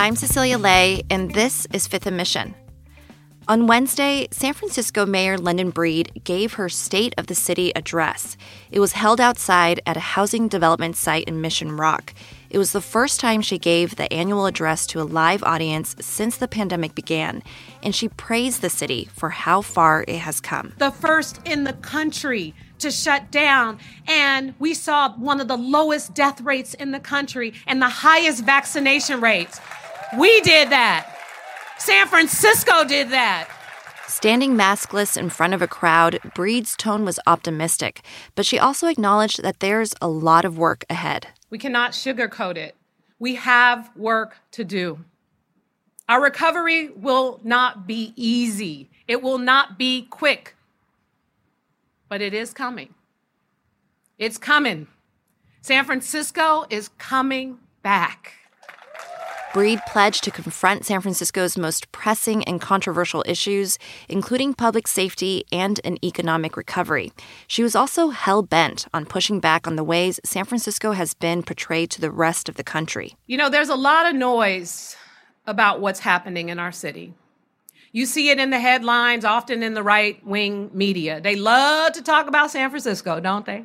I'm Cecilia Lei, and this is Fifth & Mission. On Wednesday, San Francisco Mayor London Breed gave her State of the City address. It was held outside at a housing development site in Mission Rock. It was the first time she gave the annual address to a live audience since the pandemic began, and she praised the city for how far it has come. The first in the country to shut down, and we saw one of the lowest death rates in the country and the highest vaccination rates. We did that. San Francisco did that. Standing maskless in front of a crowd, Breed's tone was optimistic, but she also acknowledged that there's a lot of work ahead. We cannot sugarcoat it. We have work to do. Our recovery will not be easy, it will not be quick, but it is coming. It's coming. San Francisco is coming back. Breed pledged to confront San Francisco's most pressing and controversial issues, including public safety and an economic recovery. She was also hell bent on pushing back on the ways San Francisco has been portrayed to the rest of the country. You know, there's a lot of noise about what's happening in our city. You see it in the headlines, often in the right wing media. They love to talk about San Francisco, don't they?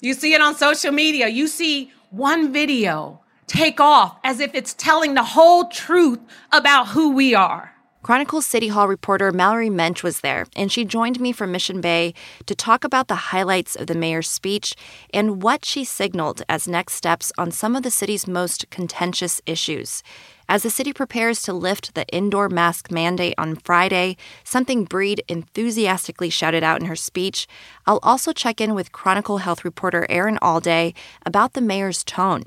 You see it on social media. You see one video take off as if it's telling the whole truth about who we are. Chronicle City Hall reporter Mallory Moench was there, and she joined me from Mission Bay to talk about the highlights of the mayor's speech and what she signaled as next steps on some of the city's most contentious issues. As the city prepares to lift the indoor mask mandate on Friday, something Breed enthusiastically shouted out in her speech, I'll also check in with Chronicle Health reporter Erin Allday about the mayor's tone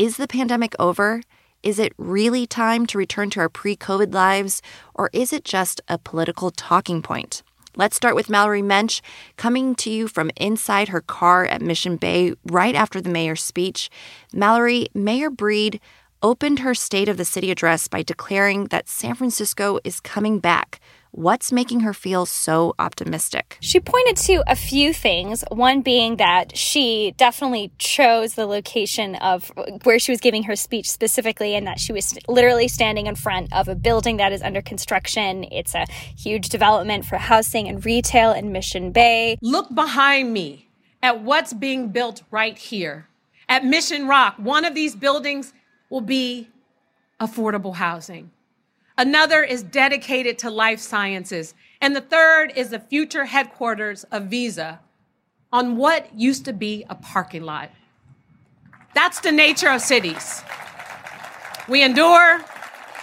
is the pandemic over? Is it really time to return to our pre COVID lives, or is it just a political talking point? Let's start with Mallory Moench, coming to you from inside her car at Mission Bay right after the mayor's speech. Mallory, Mayor Breed opened her State of the City address by declaring that San Francisco is coming back What's making her feel so optimistic? She pointed to a few things. One being that she definitely chose the location of where she was giving her speech specifically, and that she was literally standing in front of a building that is under construction. It's a huge development for housing and retail in Mission Bay. Look behind me at what's being built right here. At Mission Rock, one of these buildings will be affordable housing. Another is dedicated to life sciences. And the third is the future headquarters of Visa on what used to be a parking lot. That's the nature of cities. We endure,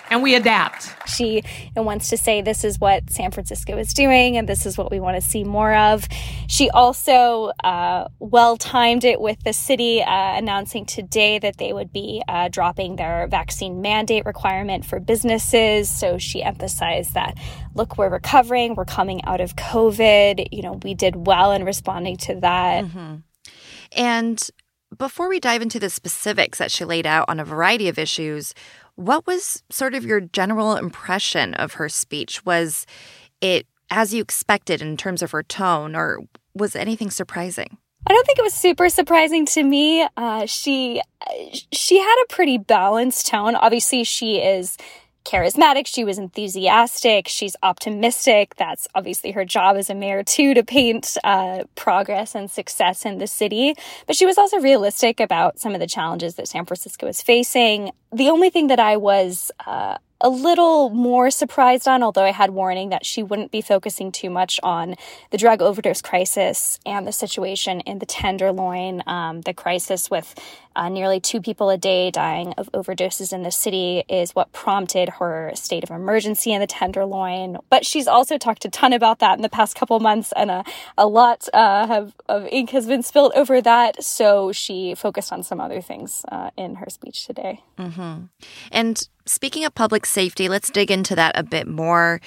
and we adapt. She wants to say this is what San Francisco is doing and this is what we want to see more of. She also uh, well timed it with the city uh, announcing today that they would be uh, dropping their vaccine mandate requirement for businesses. So she emphasized that look, we're recovering, we're coming out of COVID. You know, we did well in responding to that. Mm-hmm. And before we dive into the specifics that she laid out on a variety of issues, what was sort of your general impression of her speech? Was it as you expected in terms of her tone, or was anything surprising? I don't think it was super surprising to me. Uh, she she had a pretty balanced tone. Obviously, she is charismatic. She was enthusiastic. She's optimistic. That's obviously her job as a mayor, too, to paint uh, progress and success in the city. But she was also realistic about some of the challenges that San Francisco is facing. The only thing that I was uh, a little more surprised on, although I had warning that she wouldn't be focusing too much on the drug overdose crisis and the situation in the Tenderloin, um, the crisis with uh, nearly two people a day dying of overdoses in the city is what prompted her state of emergency in the Tenderloin. But she's also talked a ton about that in the past couple months, and a, a lot uh, have, of ink has been spilled over that. So she focused on some other things uh, in her speech today. Mm-hmm. And speaking of public safety, let's dig into that a bit more.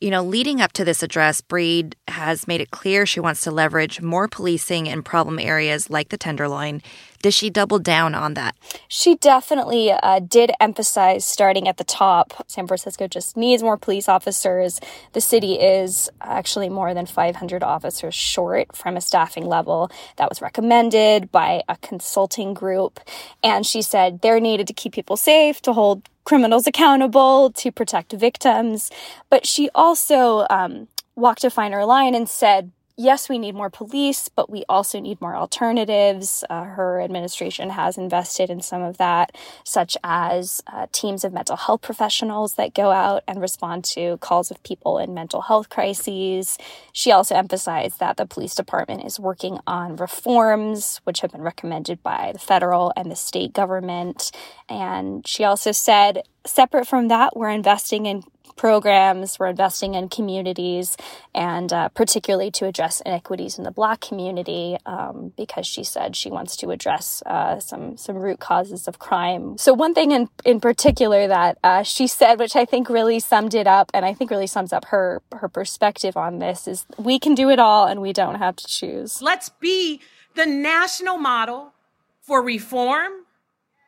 You know, leading up to this address, Breed has made it clear she wants to leverage more policing in problem areas like the Tenderloin Did she double down on that? She definitely uh, did emphasize starting at the top. San Francisco just needs more police officers. The city is actually more than 500 officers short from a staffing level that was recommended by a consulting group. And she said they're needed to keep people safe, to hold criminals accountable, to protect victims. But she also um, walked a finer line and said, yes, we need more police, but we also need more alternatives. Uh, her administration has invested in some of that, such as uh, teams of mental health professionals that go out and respond to calls of people in mental health crises. She also emphasized that the police department is working on reforms, which have been recommended by the federal and the state government. And she also said, separate from that, we're investing in programs, we're investing in communities, and uh, particularly to address inequities in the Black community, um, because she said she wants to address uh, some some root causes of crime. So one thing in in particular that uh, she said, which I think really summed it up, and I think really sums up her her perspective on this, is we can do it all, and we don't have to choose. Let's be the national model for reform,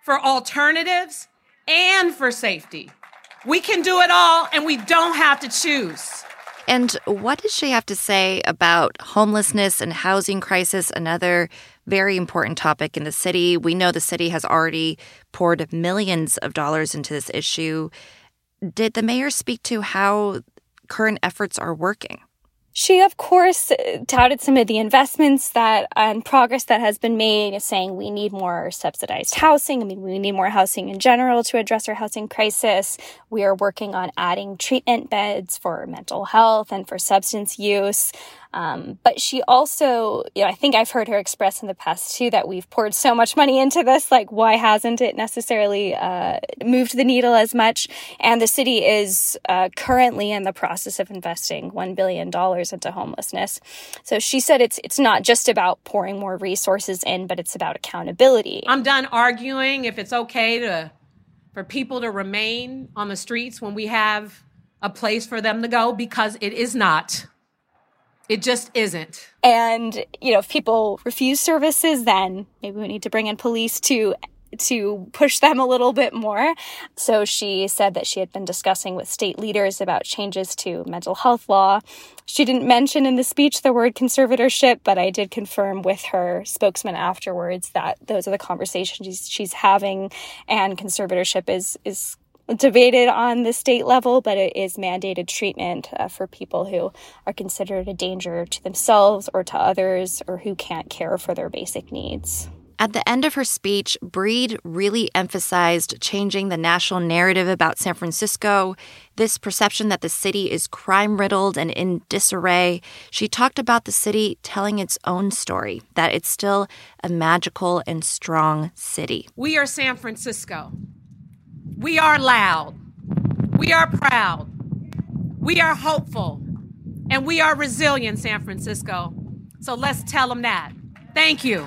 for alternatives, and for safety. We can do it all and we don't have to choose. And what does she have to say about homelessness and housing crisis, another very important topic in the city? We know the city has already poured millions of dollars into this issue. Did the mayor speak to how current efforts are working? She, of course, uh, touted some of the investments that and progress that has been made, saying we need more subsidized housing. I mean, we need more housing in general to address our housing crisis. We are working on adding treatment beds for mental health and for substance use. Um, but she also, you know, I think I've heard her express in the past too that we've poured so much money into this. Like, why hasn't it necessarily uh, moved the needle as much? And the city is uh, currently in the process of investing one billion dollars into homelessness. So she said it's it's not just about pouring more resources in, but it's about accountability. I'm done arguing if it's okay to for people to remain on the streets when we have a place for them to go because it is not. It just isn't. And, you know, if people refuse services, then maybe we need to bring in police to to push them a little bit more. So she said that she had been discussing with state leaders about changes to mental health law. She didn't mention in the speech the word conservatorship, but I did confirm with her spokesman afterwards that those are the conversations she's having and conservatorship is is debated on the state level, but it is mandated treatment uh, for people who are considered a danger to themselves or to others or who can't care for their basic needs. At the end of her speech, Breed really emphasized changing the national narrative about San Francisco, this perception that the city is crime riddled and in disarray. She talked about the city telling its own story, that it's still a magical and strong city. We are San Francisco. We are loud. We are proud. We are hopeful. And we are resilient, San Francisco. So let's tell them that. Thank you.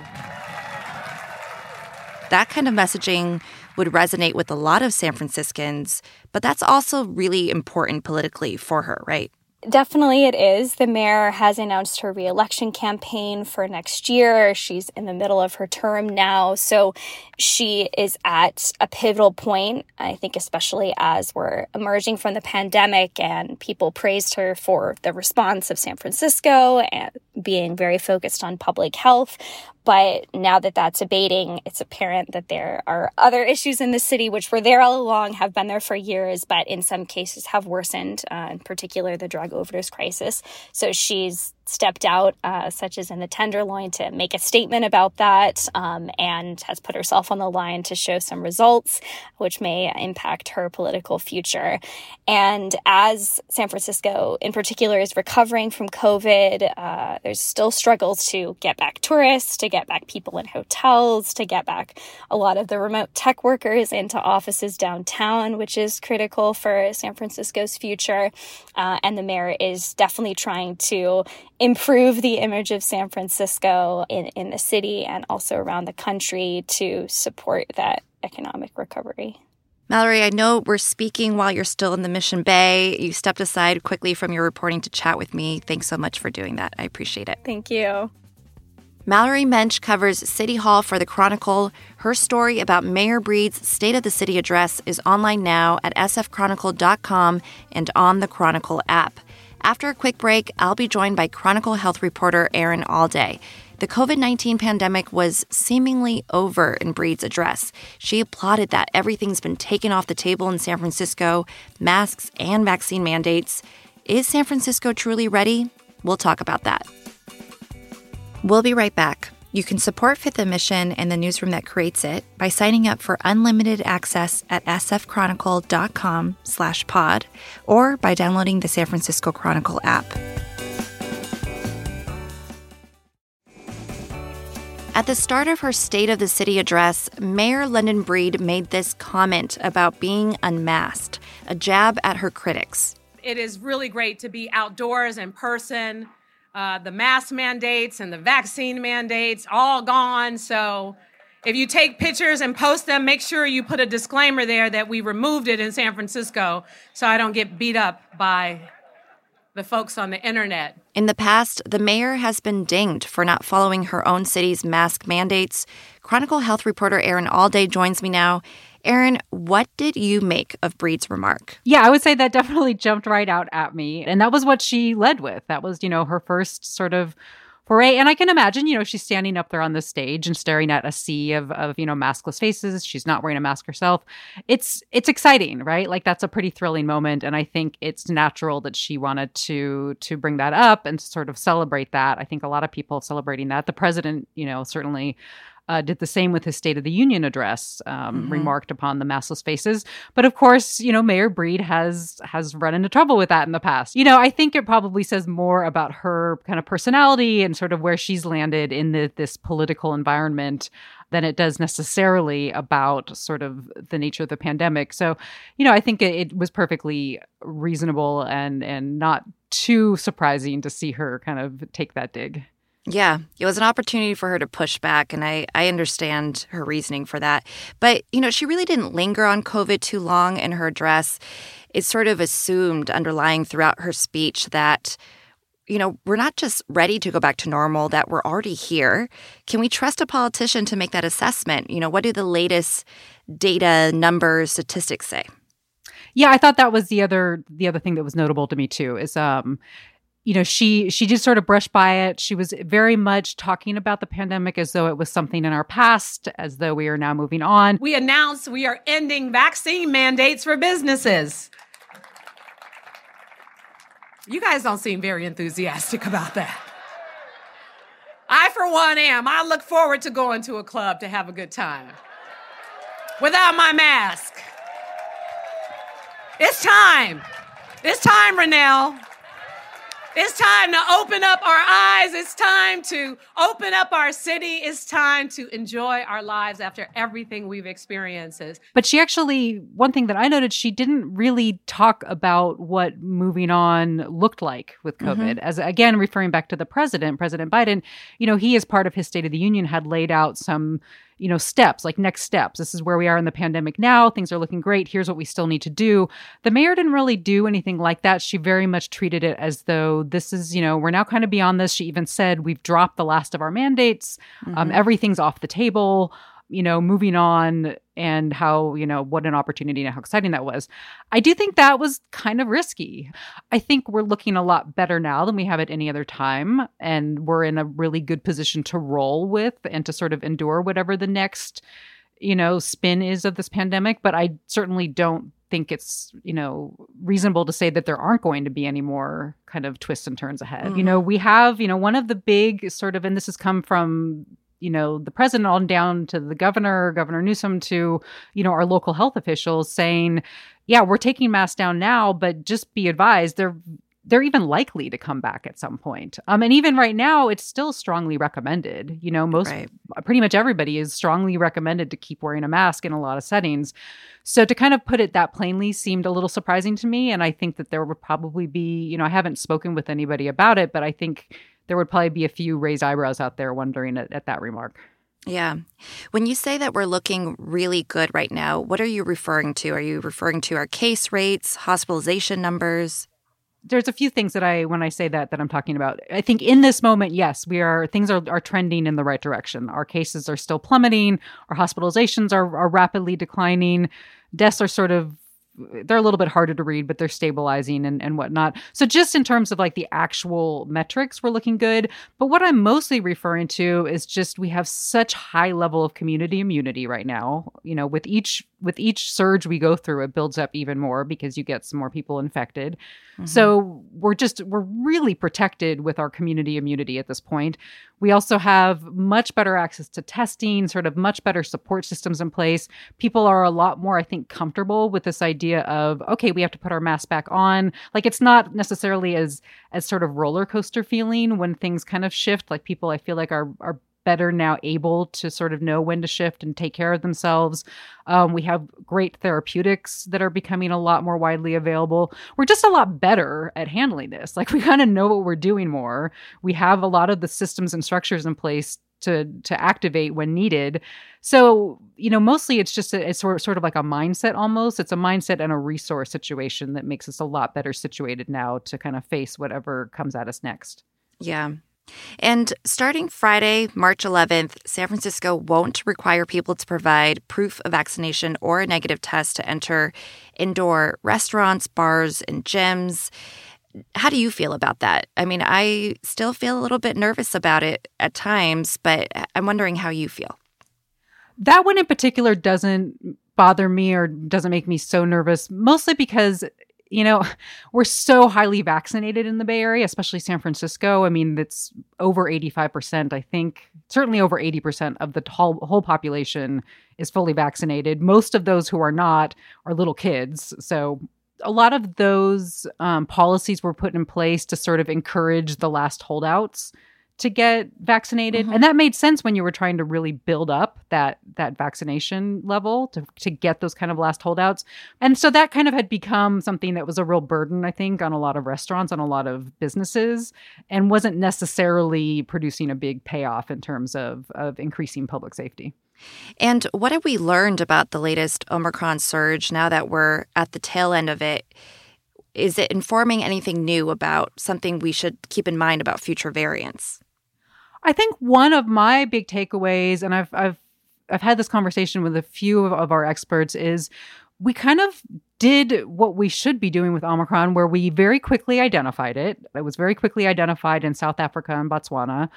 That kind of messaging would resonate with a lot of San Franciscans, but that's also really important politically for her, right? Definitely, it is. The mayor has announced her reelection campaign for next year. She's in the middle of her term now. So she is at a pivotal point, I think, especially as we're emerging from the pandemic and people praised her for the response of San Francisco and being very focused on public health. But now that that's abating, it's apparent that there are other issues in the city which were there all along, have been there for years, but in some cases have worsened, uh, in particular the drug overdose crisis. So she's stepped out, uh, such as in the Tenderloin, to make a statement about that um, and has put herself on the line to show some results, which may impact her political future. And as San Francisco, in particular, is recovering from COVID, uh, there's still struggles to get back tourists, to get back people in hotels, to get back a lot of the remote tech workers into offices downtown, which is critical for San Francisco's future. Uh, and the mayor is definitely trying to improve the image of San Francisco in, in the city and also around the country to support that economic recovery. Mallory, I know we're speaking while you're still in the Mission Bay. You stepped aside quickly from your reporting to chat with me. Thanks so much for doing that. I appreciate it. Thank you. Mallory Moench covers City Hall for the Chronicle. Her story about Mayor Breed's State of the City address is online now at sfchronicle.com and on the Chronicle app. After a quick break, I'll be joined by Chronicle health reporter Erin Allday. The COVID 19 pandemic was seemingly over in Breed's address. She applauded that everything's been taken off the table in San Francisco masks and vaccine mandates. Is San Francisco truly ready? We'll talk about that. We'll be right back. You can support Fifth and Mission and the newsroom that creates it by signing up for unlimited access at sfchronicle.com slash pod or by downloading the San Francisco Chronicle app. At the start of her State of the City address, Mayor London Breed made this comment about being unmasked, a jab at her critics. It is really great to be outdoors in person uh, the mask mandates and the vaccine mandates all gone. So if you take pictures and post them, make sure you put a disclaimer there that we removed it in San Francisco so I don't get beat up by the folks on the internet. In the past, the mayor has been dinged for not following her own city's mask mandates. Chronicle health reporter Erin Allday joins me now. Erin, what did you make of Breed's remark? Yeah, I would say that definitely jumped right out at me. And that was what she led with. That was, you know, her first sort of foray. And I can imagine, you know, she's standing up there on the stage and staring at a sea of, of, you know, maskless faces. She's not wearing a mask herself. It's it's exciting, right? Like that's a pretty thrilling moment. And I think it's natural that she wanted to to bring that up and sort of celebrate that. I think a lot of people celebrating that. The president, you know, certainly uh, did the same with his State of the Union address, um, mm-hmm. remarked upon the maskless faces. But of course, you know, Mayor Breed has has run into trouble with that in the past. You know, I think it probably says more about her kind of personality and sort of where she's landed in the, this political environment than it does necessarily about sort of the nature of the pandemic. So, you know, I think it, it was perfectly reasonable and and not too surprising to see her kind of take that dig. Yeah, it was an opportunity for her to push back, and I, I understand her reasoning for that. But, you know, she really didn't linger on COVID too long in her address. It's sort of assumed underlying throughout her speech that, you know, we're not just ready to go back to normal, that we're already here. Can we trust a politician to make that assessment? You know, what do the latest data, numbers, statistics say? Yeah, I thought that was the other the other thing that was notable to me too is um you know she she just sort of brushed by it. She was very much talking about the pandemic as though it was something in our past as though we are now moving on. We announced we are ending vaccine mandates for businesses. You guys don't seem very enthusiastic about that. I for one am. I look forward to going to a club to have a good time. Without my mask. It's time. It's time Renelle. It's time to open up our eyes. It's time to open up our city. It's time to enjoy our lives after everything we've experienced. But she actually, one thing that I noted, she didn't really talk about what moving on looked like with mm-hmm. COVID. Mm-hmm. As again, referring back to the president, President Biden, you know, he, as part of his State of the Union, had laid out some you know steps like next steps. This is where we are in the pandemic now. Things are looking great. Here's what we still need to do. The mayor didn't really do anything like that. She very much treated it as though this is you know we're now kind of beyond this. She even said we've dropped the last of our mandates. Um, mm-hmm. um, everything's off the table you know, moving on and how, you know, what an opportunity and how exciting that was. I do think that was kind of risky. I think we're looking a lot better now than we have at any other time. And we're in a really good position to roll with and to sort of endure whatever the next, you know, spin is of this pandemic. But I certainly don't think it's you know reasonable to say that there aren't going to be any more kind of twists and turns ahead mm-hmm. you know we have you know one of the big sort of and this has come from you know the president on down to the governor governor newsom to you know our local health officials saying yeah we're taking masks down now but just be advised they're they're even likely to come back at some point. Um, and even right now it's still strongly recommended. You know most right. pretty much everybody is strongly recommended to keep wearing a mask in a lot of settings. So to kind of put it that plainly seemed a little surprising to me and i think that there would probably be you know i haven't spoken with anybody about it but i think there would probably be a few raised eyebrows out there wondering at, at that remark. Yeah. When you say that we're looking really good right now, what are you referring to? Are you referring to our case rates, hospitalization numbers? there's a few things that I when I say that that I'm talking about. I think in this moment, yes, we are things are are trending in the right direction. Our cases are still plummeting, our hospitalizations are are rapidly declining, deaths are sort of they're a little bit harder to read, but they're stabilizing and, and whatnot. So just in terms of like the actual metrics, we're looking good. But what I'm mostly referring to is just we have such high level of community immunity right now. You know, with each with each surge we go through, it builds up even more because you get some more people infected. Mm-hmm. So we're just we're really protected with our community immunity at this point. We also have much better access to testing, sort of much better support systems in place. People are a lot more, I think, comfortable with this idea of okay, we have to put our mask back on. Like it's not necessarily as as sort of roller coaster feeling when things kind of shift. Like people, I feel like are are better now able to sort of know when to shift and take care of themselves. Um, we have great therapeutics that are becoming a lot more widely available. We're just a lot better at handling this. Like we kind of know what we're doing more. We have a lot of the systems and structures in place to to activate when needed. So, you know, mostly it's just a, it's sort of, sort of like a mindset almost. It's a mindset and a resource situation that makes us a lot better situated now to kind of face whatever comes at us next. Yeah. And starting Friday, March 11th, San Francisco won't require people to provide proof of vaccination or a negative test to enter indoor restaurants, bars, and gyms. How do you feel about that? I mean, I still feel a little bit nervous about it at times, but I'm wondering how you feel. That one in particular doesn't bother me or doesn't make me so nervous, mostly because you know, we're so highly vaccinated in the Bay Area, especially San Francisco. I mean, it's over 85%, I think, certainly over 80% of the whole, population is fully vaccinated. Most of those who are not are little kids. So a lot of those um, policies were put in place to sort of encourage the last holdouts to get vaccinated. Mm-hmm. and that made sense when you were trying to really build up that that vaccination level to, to get those kind of last holdouts. And so that kind of had become something that was a real burden i think on a lot of restaurants on a lot of businesses and wasn't necessarily producing a big payoff in terms of of increasing public safety. And what have we learned about the latest omicron surge now that we're at the tail end of it? Is it informing anything new about something we should keep in mind about future variants I think one of my big takeaways, and I've I've I've had this conversation with a few of, of our experts, is we kind of did what we should be doing with Omicron, where we very quickly identified it. It was very quickly identified in South Africa and Botswana.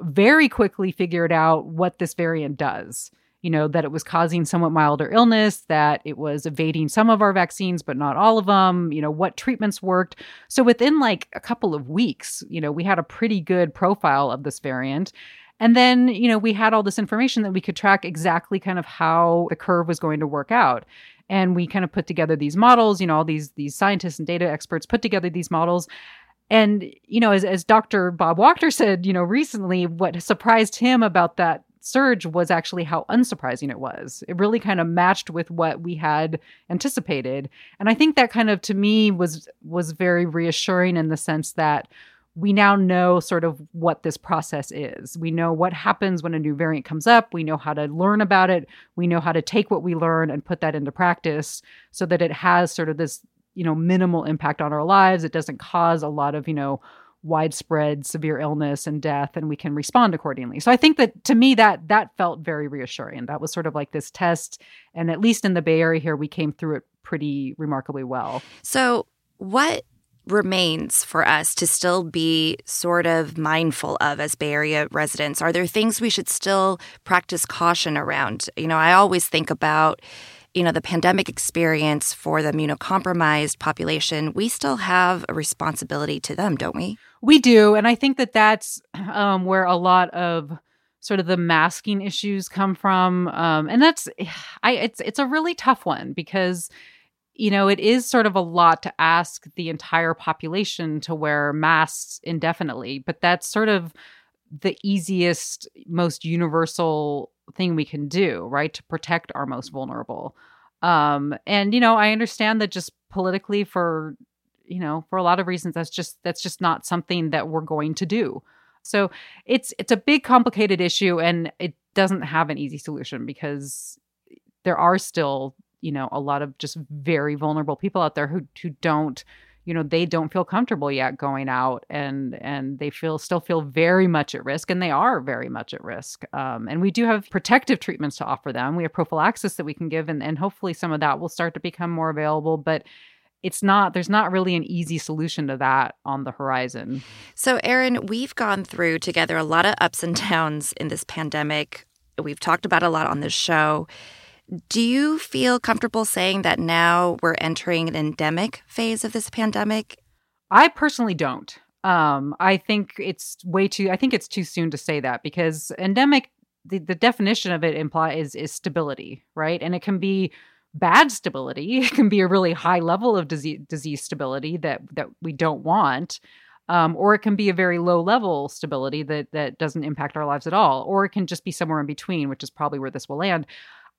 Very quickly figured out what this variant does you know, that it was causing somewhat milder illness, that it was evading some of our vaccines, but not all of them, you know, what treatments worked. So within like a couple of weeks, you know, we had a pretty good profile of this variant. And then, you know, we had all this information that we could track exactly kind of how the curve was going to work out. And we kind of put together these models, you know, all these these scientists and data experts put together these models. And, you know, as, as Dr. Bob Wachter said, you know, recently, what surprised him about that surge was actually how unsurprising it was. It really kind of matched with what we had anticipated. And I think that kind of to me was was very reassuring in the sense that we now know sort of what this process is. We know what happens when a new variant comes up. We know how to learn about it. We know how to take what we learn and put that into practice so that it has sort of this, you know, minimal impact on our lives. It doesn't cause a lot of, you know, widespread severe illness and death and we can respond accordingly so i think that to me that that felt very reassuring that was sort of like this test and at least in the bay area here we came through it pretty remarkably well so what remains for us to still be sort of mindful of as Bay Area residents? Are there things we should still practice caution around? You know, I always think about you know the pandemic experience for the immunocompromised population we still have a responsibility to them don't we? We do and i think that that's um, where a lot of sort of the masking issues come from um, and that's i it's it's a really tough one because you know it is sort of a lot to ask the entire population to wear masks indefinitely but that's sort of the easiest most universal thing we can do, right? To protect our most vulnerable. Um, and you know, I understand that just politically for you know, for a lot of reasons that's just that's just not something that we're going to do. So it's it's a big complicated issue and it doesn't have an easy solution because there are still, you know, a lot of just very vulnerable people out there who who don't you know they don't feel comfortable yet going out and and they feel still feel very much at risk and they are very much at risk um, and we do have protective treatments to offer them. We have prophylaxis that we can give and, and hopefully some of that will start to become more available but it's not there's not really an easy solution to that on the horizon. So erin we've gone through together a lot of ups and downs in this pandemic. We've talked about a lot on this show do you feel comfortable saying that now we're entering an endemic phase of this pandemic? I personally don't. Um, I think it's way too. I think it's too soon to say that because endemic, the, the definition of it implies is is stability, right? And it can be bad stability. It can be a really high level of disease, disease stability that that we don't want. Um, or it can be a very low level stability that that doesn't impact our lives at all, or it can just be somewhere in between, which is probably where this will land.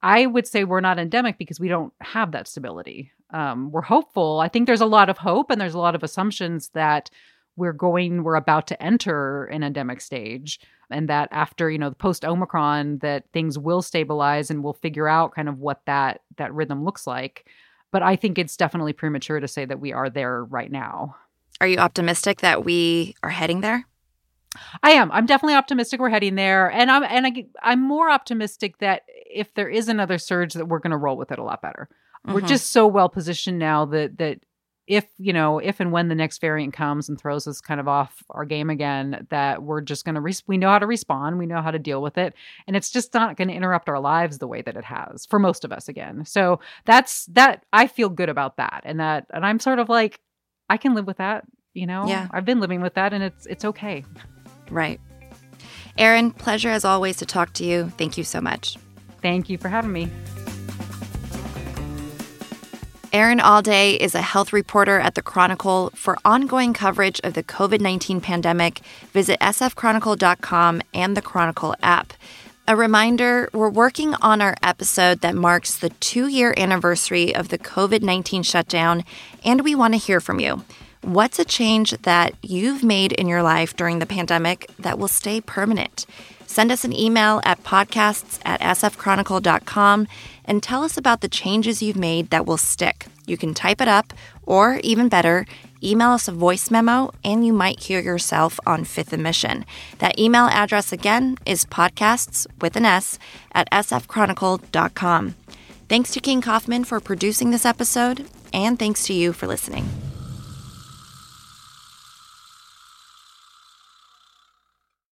I would say we're not endemic because we don't have that stability. Um, we're hopeful. I think there's a lot of hope and there's a lot of assumptions that we're going, we're about to enter an endemic stage, and that after you know the post Omicron, that things will stabilize and we'll figure out kind of what that that rhythm looks like. But I think it's definitely premature to say that we are there right now. Are you optimistic that we are heading there? I am. I'm definitely optimistic we're heading there, and I'm and I, I'm more optimistic that if there is another surge, that we're going to roll with it a lot better. Mm-hmm. We're just so well positioned now that that if you know if and when the next variant comes and throws us kind of off our game again, that we're just going to res- we know how to respond, we know how to deal with it, and it's just not going to interrupt our lives the way that it has for most of us again. So that's that. I feel good about that, and that, and I'm sort of like I can live with that. You know, yeah. I've been living with that, and it's it's okay. Right. Erin, pleasure as always to talk to you. Thank you so much. Thank you for having me. Erin Allday is a health reporter at The Chronicle. For ongoing coverage of the COVID 19 pandemic, visit sfchronicle.com and the Chronicle app. A reminder we're working on our episode that marks the two year anniversary of the COVID 19 shutdown, and we want to hear from you. What's a change that you've made in your life during the pandemic that will stay permanent? Send us an email at podcasts at sfchronicle.com and tell us about the changes you've made that will stick. You can type it up, or even better, email us a voice memo and you might hear yourself on Fifth & Mission That email address again is podcasts with an S at sfchronicle.com. Thanks to King Kaufman for producing this episode, and thanks to you for listening.